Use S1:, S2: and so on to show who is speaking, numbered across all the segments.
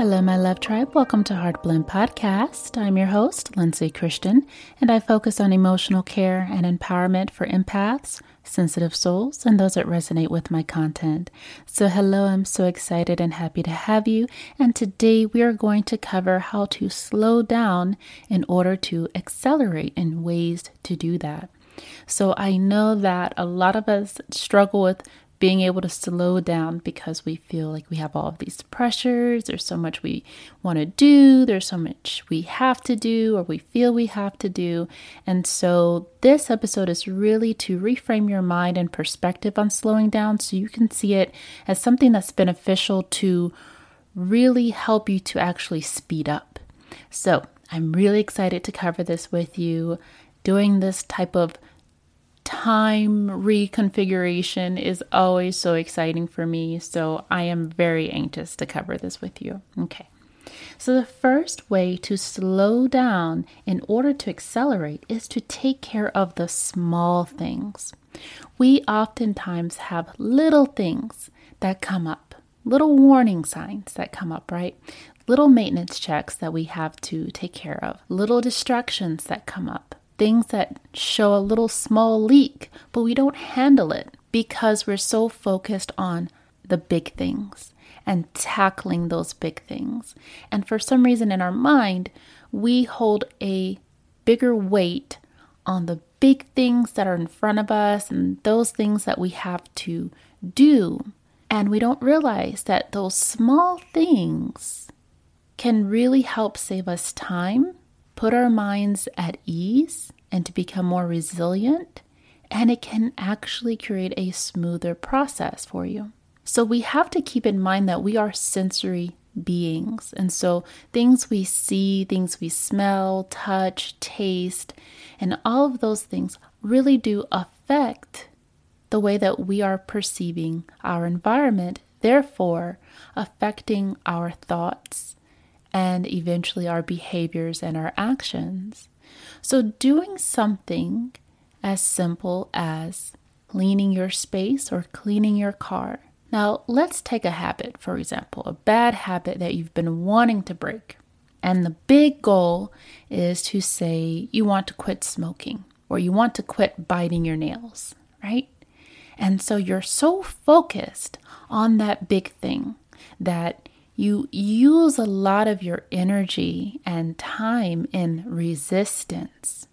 S1: Hello, my love tribe. Welcome to Heart Blend Podcast. I'm your host, Lindsay Christian, and I focus on emotional care and empowerment for empaths, sensitive souls, and those that resonate with my content. So, hello, I'm so excited and happy to have you. And today we are going to cover how to slow down in order to accelerate and ways to do that. So, I know that a lot of us struggle with being able to slow down because we feel like we have all of these pressures. There's so much we want to do, there's so much we have to do, or we feel we have to do. And so, this episode is really to reframe your mind and perspective on slowing down so you can see it as something that's beneficial to really help you to actually speed up. So, I'm really excited to cover this with you. Doing this type of time reconfiguration is always so exciting for me. So I am very anxious to cover this with you. Okay. So, the first way to slow down in order to accelerate is to take care of the small things. We oftentimes have little things that come up, little warning signs that come up, right? Little maintenance checks that we have to take care of, little distractions that come up things that show a little small leak, but we don't handle it because we're so focused on the big things and tackling those big things. And for some reason in our mind, we hold a bigger weight on the big things that are in front of us and those things that we have to do. And we don't realize that those small things can really help save us time put our minds at ease and to become more resilient, and it can actually create a smoother process for you. So, we have to keep in mind that we are sensory beings. And so, things we see, things we smell, touch, taste, and all of those things really do affect the way that we are perceiving our environment, therefore, affecting our thoughts and eventually our behaviors and our actions. So, doing something as simple as cleaning your space or cleaning your car. Now, let's take a habit, for example, a bad habit that you've been wanting to break. And the big goal is to say you want to quit smoking or you want to quit biting your nails, right? And so you're so focused on that big thing that you use a lot of your energy and time in resistance.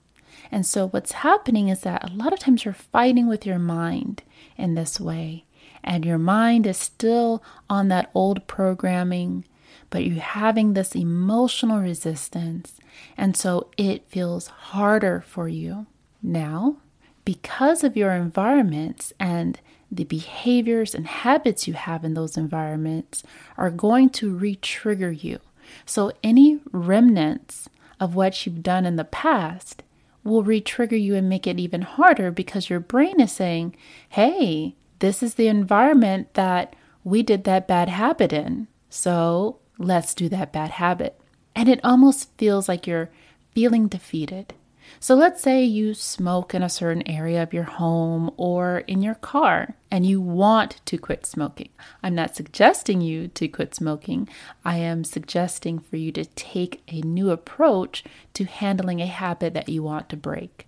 S1: And so, what's happening is that a lot of times you're fighting with your mind in this way, and your mind is still on that old programming, but you're having this emotional resistance, and so it feels harder for you. Now, because of your environments and the behaviors and habits you have in those environments are going to re trigger you. So, any remnants of what you've done in the past will re trigger you and make it even harder because your brain is saying, hey, this is the environment that we did that bad habit in. So, let's do that bad habit. And it almost feels like you're feeling defeated. So let's say you smoke in a certain area of your home or in your car and you want to quit smoking. I'm not suggesting you to quit smoking. I am suggesting for you to take a new approach to handling a habit that you want to break.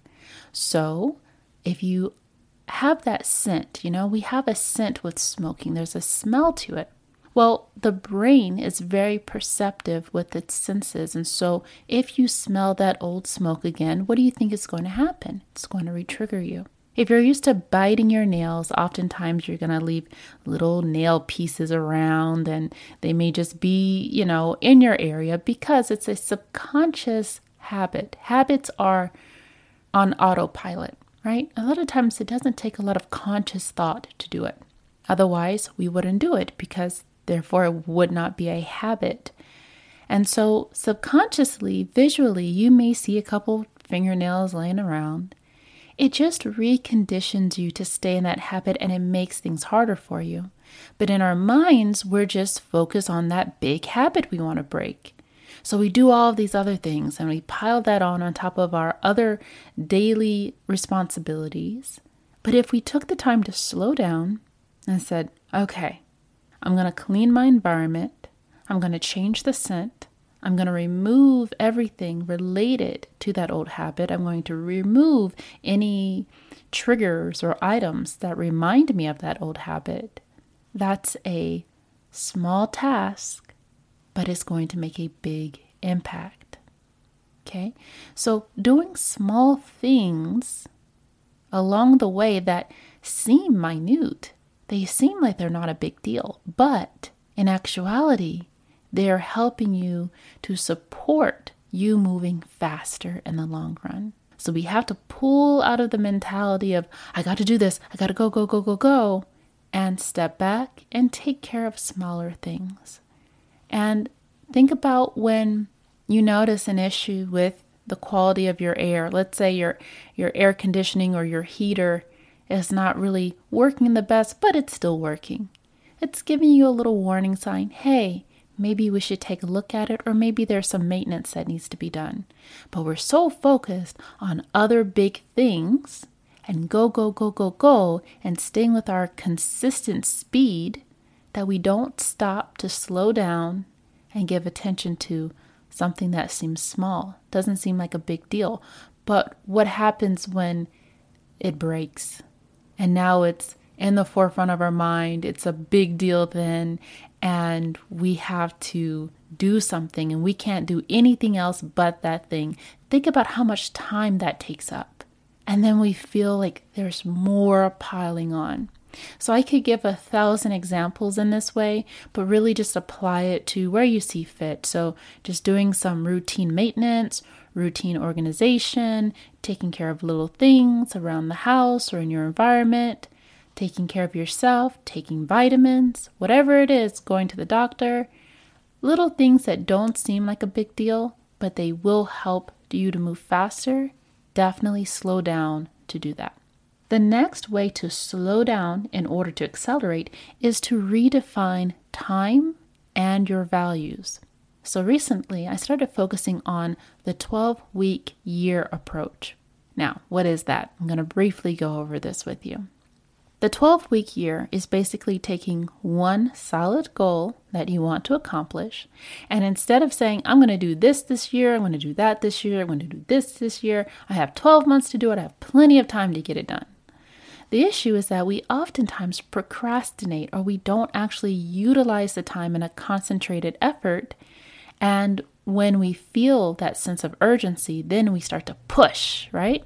S1: So if you have that scent, you know, we have a scent with smoking, there's a smell to it. Well, the brain is very perceptive with its senses. And so, if you smell that old smoke again, what do you think is going to happen? It's going to retrigger you. If you're used to biting your nails, oftentimes you're going to leave little nail pieces around and they may just be, you know, in your area because it's a subconscious habit. Habits are on autopilot, right? A lot of times it doesn't take a lot of conscious thought to do it. Otherwise, we wouldn't do it because Therefore, it would not be a habit. And so, subconsciously, visually, you may see a couple fingernails laying around. It just reconditions you to stay in that habit and it makes things harder for you. But in our minds, we're just focused on that big habit we want to break. So we do all of these other things and we pile that on on top of our other daily responsibilities. But if we took the time to slow down and said, okay, I'm going to clean my environment, I'm going to change the scent, I'm going to remove everything related to that old habit. I'm going to remove any triggers or items that remind me of that old habit. That's a small task, but it's going to make a big impact. Okay? So, doing small things along the way that seem minute, they seem like they're not a big deal, but in actuality, they are helping you to support you moving faster in the long run. So we have to pull out of the mentality of, I got to do this, I got to go, go, go, go, go, and step back and take care of smaller things. And think about when you notice an issue with the quality of your air. Let's say your your air conditioning or your heater is not really working the best, but it's still working. It's giving you a little warning sign. Hey, maybe we should take a look at it, or maybe there's some maintenance that needs to be done. But we're so focused on other big things and go, go, go, go, go, and staying with our consistent speed that we don't stop to slow down and give attention to something that seems small, doesn't seem like a big deal. But what happens when it breaks? And now it's in the forefront of our mind. It's a big deal then, and we have to do something, and we can't do anything else but that thing. Think about how much time that takes up. And then we feel like there's more piling on. So I could give a thousand examples in this way, but really just apply it to where you see fit. So just doing some routine maintenance, routine organization, taking care of little things around the house or in your environment, taking care of yourself, taking vitamins, whatever it is, going to the doctor. Little things that don't seem like a big deal, but they will help you to move faster. Definitely slow down to do that. The next way to slow down in order to accelerate is to redefine time and your values. So recently, I started focusing on the 12 week year approach. Now, what is that? I'm going to briefly go over this with you. The 12 week year is basically taking one solid goal that you want to accomplish, and instead of saying, I'm going to do this this year, I'm going to do that this year, I'm going to do this this year, I have 12 months to do it, I have plenty of time to get it done. The issue is that we oftentimes procrastinate or we don't actually utilize the time in a concentrated effort. And when we feel that sense of urgency, then we start to push, right?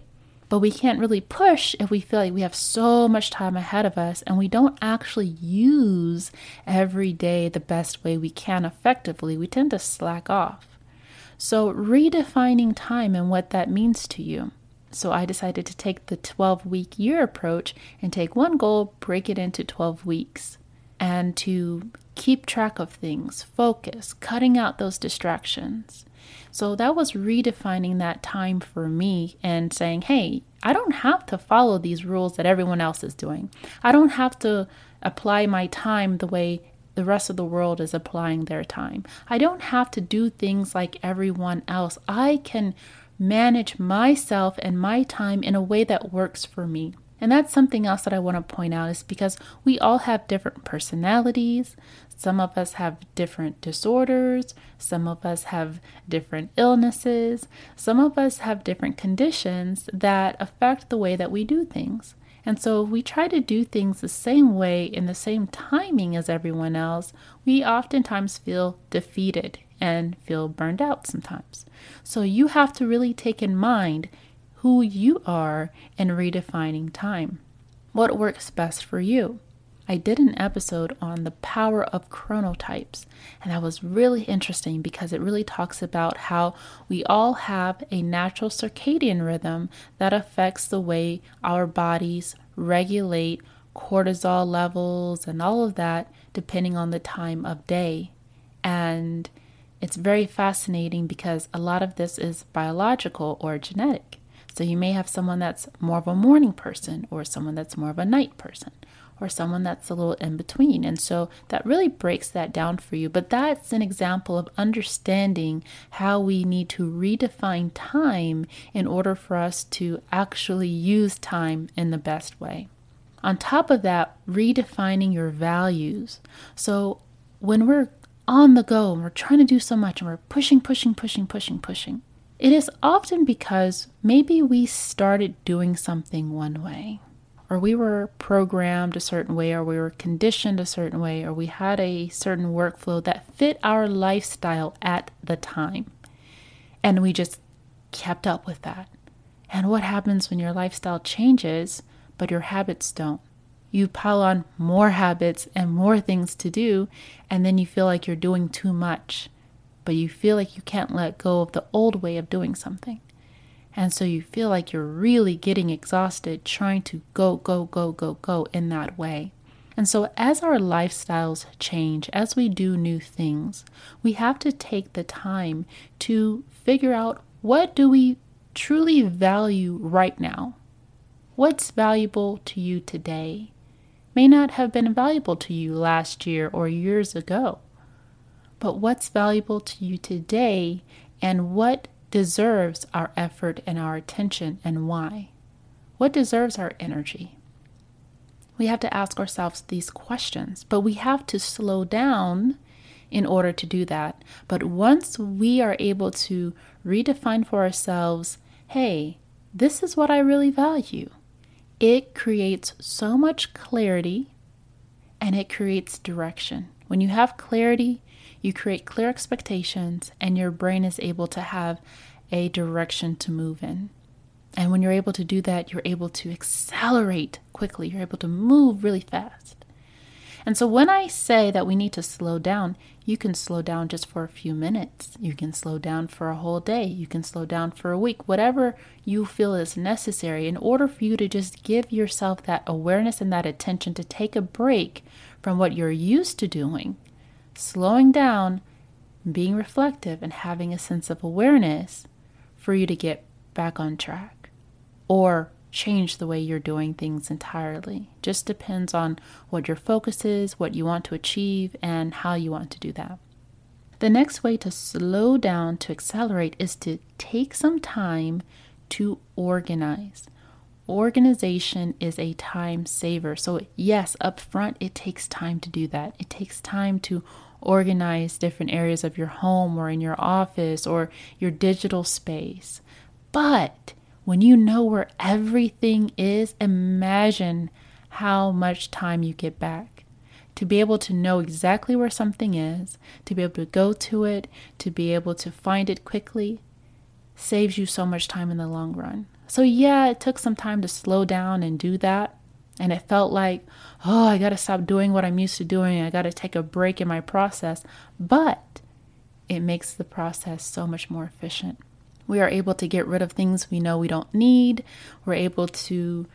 S1: But we can't really push if we feel like we have so much time ahead of us and we don't actually use every day the best way we can effectively. We tend to slack off. So, redefining time and what that means to you. So I decided to take the 12 week year approach and take one goal, break it into 12 weeks, and to keep track of things, focus, cutting out those distractions. So that was redefining that time for me and saying, hey, I don't have to follow these rules that everyone else is doing. I don't have to apply my time the way the rest of the world is applying their time. I don't have to do things like everyone else. I can manage myself and my time in a way that works for me. And that's something else that I want to point out is because we all have different personalities. Some of us have different disorders. Some of us have different illnesses. Some of us have different conditions that affect the way that we do things. And so, if we try to do things the same way in the same timing as everyone else, we oftentimes feel defeated and feel burned out sometimes. So you have to really take in mind who you are in redefining time. What works best for you? I did an episode on the power of chronotypes, and that was really interesting because it really talks about how we all have a natural circadian rhythm that affects the way our bodies regulate cortisol levels and all of that depending on the time of day. And it's very fascinating because a lot of this is biological or genetic. So you may have someone that's more of a morning person or someone that's more of a night person or someone that's a little in between. And so that really breaks that down for you. But that's an example of understanding how we need to redefine time in order for us to actually use time in the best way. On top of that, redefining your values. So when we're on the go and we're trying to do so much and we're pushing, pushing, pushing, pushing, pushing, it is often because maybe we started doing something one way or we were programmed a certain way, or we were conditioned a certain way, or we had a certain workflow that fit our lifestyle at the time. And we just kept up with that. And what happens when your lifestyle changes, but your habits don't? You pile on more habits and more things to do, and then you feel like you're doing too much, but you feel like you can't let go of the old way of doing something. And so you feel like you're really getting exhausted trying to go, go, go, go, go in that way. And so, as our lifestyles change, as we do new things, we have to take the time to figure out what do we truly value right now? What's valuable to you today may not have been valuable to you last year or years ago. But what's valuable to you today and what deserves our effort and our attention and why? What deserves our energy? We have to ask ourselves these questions, but we have to slow down in order to do that. But once we are able to redefine for ourselves, hey, this is what I really value, it creates so much clarity and it creates direction. When you have clarity, you create clear expectations, and your brain is able to have a direction to move in. And when you're able to do that, you're able to accelerate quickly, you're able to move really fast. And so when I say that we need to slow down, you can slow down just for a few minutes. You can slow down for a whole day. You can slow down for a week, whatever you feel is necessary in order for you to just give yourself that awareness and that attention to take a break from what you're used to doing slowing down, being reflective, and having a sense of awareness for you to get back on track or change the way you're doing things entirely. Just depends on what your focus is, what you want to achieve, and how you want to do that. The next way to slow down to accelerate is to take some time to organize. Organization is a time saver. So, yes, up front, it takes time to do that. It takes time to organize different areas of your home or in your office or your digital space. But when you know where everything is, imagine how much time you get back. To be able to know exactly where something is, to be able to go to it, to be able to find it quickly, saves you so much time in the long run. So, yeah, it took some time to slow down and do that. And it felt like, oh, I got to stop doing what I'm used to doing. I got to take a break in my process. But it makes the process so much more efficient. We are able to get rid of things we know we don't need. We're able to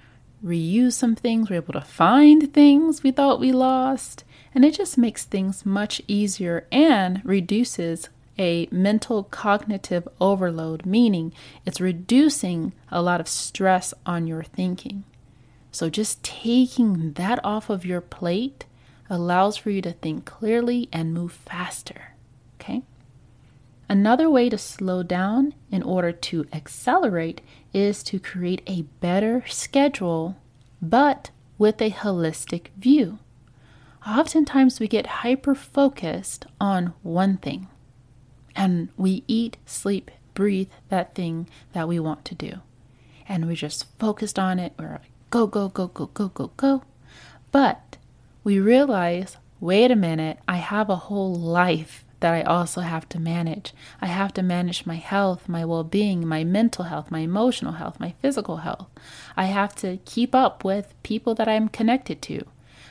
S1: reuse some things. We're able to find things we thought we lost. And it just makes things much easier and reduces a mental cognitive overload, meaning it's reducing a lot of stress on your thinking. So, just taking that off of your plate allows for you to think clearly and move faster. Okay? Another way to slow down in order to accelerate is to create a better schedule, but with a holistic view. Oftentimes, we get hyper focused on one thing and we eat, sleep, breathe that thing that we want to do. And we're just focused on it. We're like, go, go, go, go, go, go, go. But we realize wait a minute, I have a whole life that I also have to manage. I have to manage my health, my well being, my mental health, my emotional health, my physical health. I have to keep up with people that I'm connected to.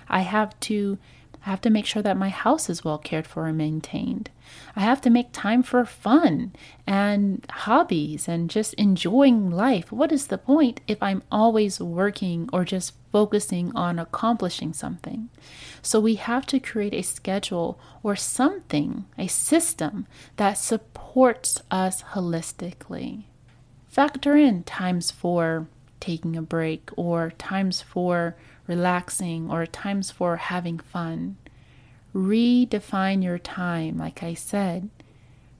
S1: I have to I have to make sure that my house is well cared for and maintained. I have to make time for fun and hobbies and just enjoying life. What is the point if I'm always working or just focusing on accomplishing something. So we have to create a schedule or something, a system that supports us holistically. Factor in times for taking a break or times for relaxing or times for having fun. Redefine your time, like I said.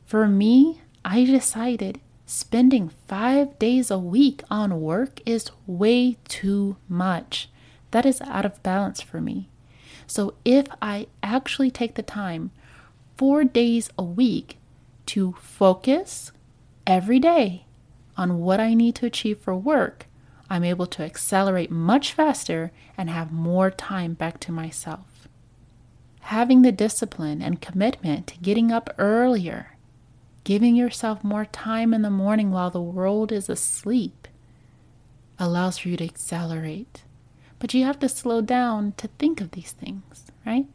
S1: For me, I decided spending five days a week on work is way too much. That is out of balance for me. So if I actually take the time four days a week to focus every day on what I need to achieve for work, I'm able to accelerate much faster and have more time back to myself. Having the discipline and commitment to getting up earlier Giving yourself more time in the morning while the world is asleep allows for you to accelerate. But you have to slow down to think of these things, right?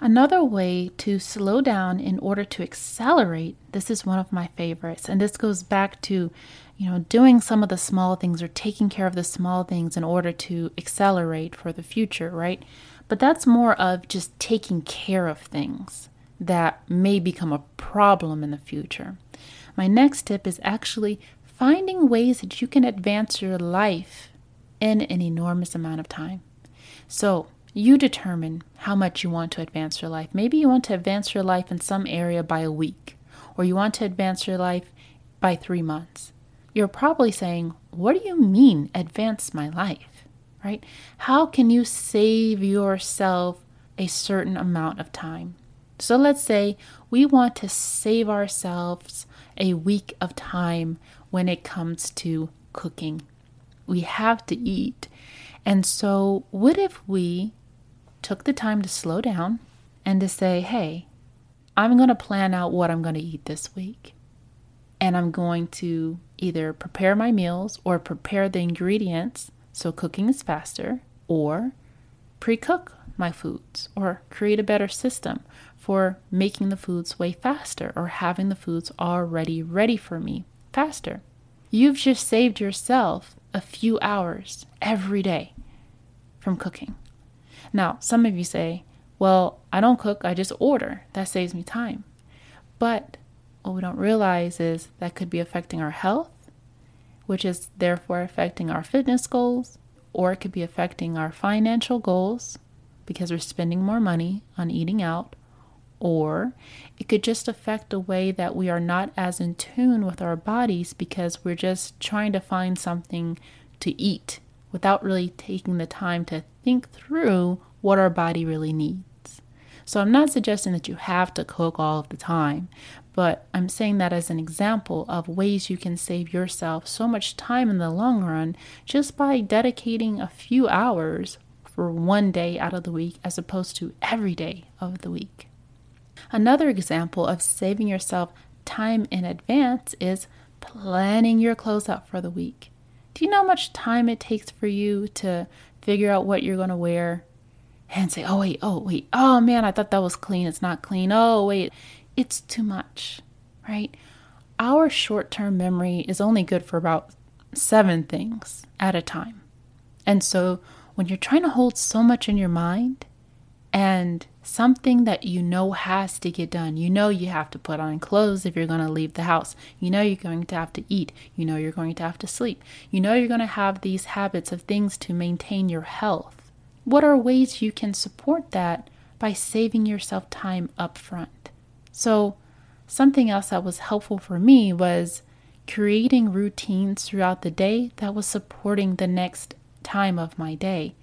S1: Another way to slow down in order to accelerate, this is one of my favorites, and this goes back to, you know, doing some of the small things or taking care of the small things in order to accelerate for the future, right? But that's more of just taking care of things that may become a problem in the future. My next tip is actually finding ways that you can advance your life in an enormous amount of time. So, you determine how much you want to advance your life. Maybe you want to advance your life in some area by a week, or you want to advance your life by three months. You're probably saying, What do you mean, advance my life? Right? How can you save yourself a certain amount of time? So let's say we want to save ourselves a week of time when it comes to cooking. We have to eat. And so, what if we took the time to slow down and to say, hey, I'm going to plan out what I'm going to eat this week. And I'm going to either prepare my meals or prepare the ingredients so cooking is faster, or pre cook my foods or create a better system for making the foods way faster or having the foods already ready for me faster. You've just saved yourself a few hours every day from cooking. Now, some of you say, well, I don't cook, I just order. That saves me time. But what we don't realize is that could be affecting our health, which is therefore affecting our fitness goals, or it could be affecting our financial goals, because we're spending more money on eating out, or it could just affect the way that we are not as in tune with our bodies because we're just trying to find something to eat without really taking the time to think through what our body really needs. So, I'm not suggesting that you have to cook all of the time, but I'm saying that as an example of ways you can save yourself so much time in the long run just by dedicating a few hours for one day out of the week as opposed to every day of the week. Another example of saving yourself time in advance is planning your clothes out for the week. Do you know how much time it takes for you to figure out what you're going to wear and say, oh, wait, oh, wait, oh man, I thought that was clean. It's not clean. Oh, wait, it's too much, right? Our short term memory is only good for about seven things at a time. And so when you're trying to hold so much in your mind and something that you know has to get done, you know you have to put on clothes if you're going to leave the house, you know you're going to have to eat, you know you're going to have to sleep, you know you're going to have these habits of things to maintain your health. What are ways you can support that by saving yourself time up front? So, something else that was helpful for me was creating routines throughout the day that was supporting the next time of my day.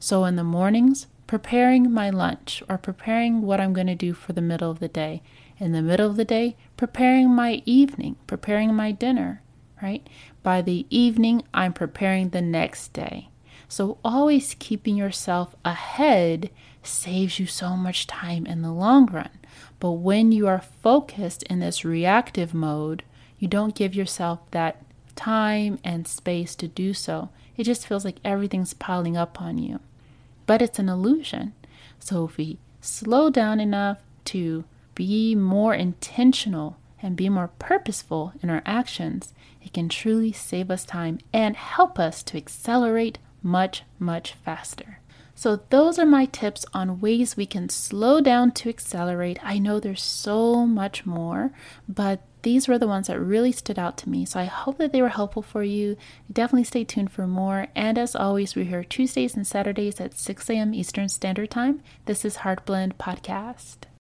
S1: So in the mornings, preparing my lunch or preparing what I'm going to do for the middle of the day. In the middle of the day, preparing my evening, preparing my dinner, right? By the evening, I'm preparing the next day. So always keeping yourself ahead saves you so much time in the long run. But when you are focused in this reactive mode, you don't give yourself that time and space to do so. It just feels like everything's piling up on you. But it's an illusion. So if we slow down enough to be more intentional and be more purposeful in our actions, it can truly save us time and help us to accelerate much, much faster. So, those are my tips on ways we can slow down to accelerate. I know there's so much more, but these were the ones that really stood out to me. So, I hope that they were helpful for you. Definitely stay tuned for more. And as always, we're here Tuesdays and Saturdays at 6 a.m. Eastern Standard Time. This is Heart Blend Podcast.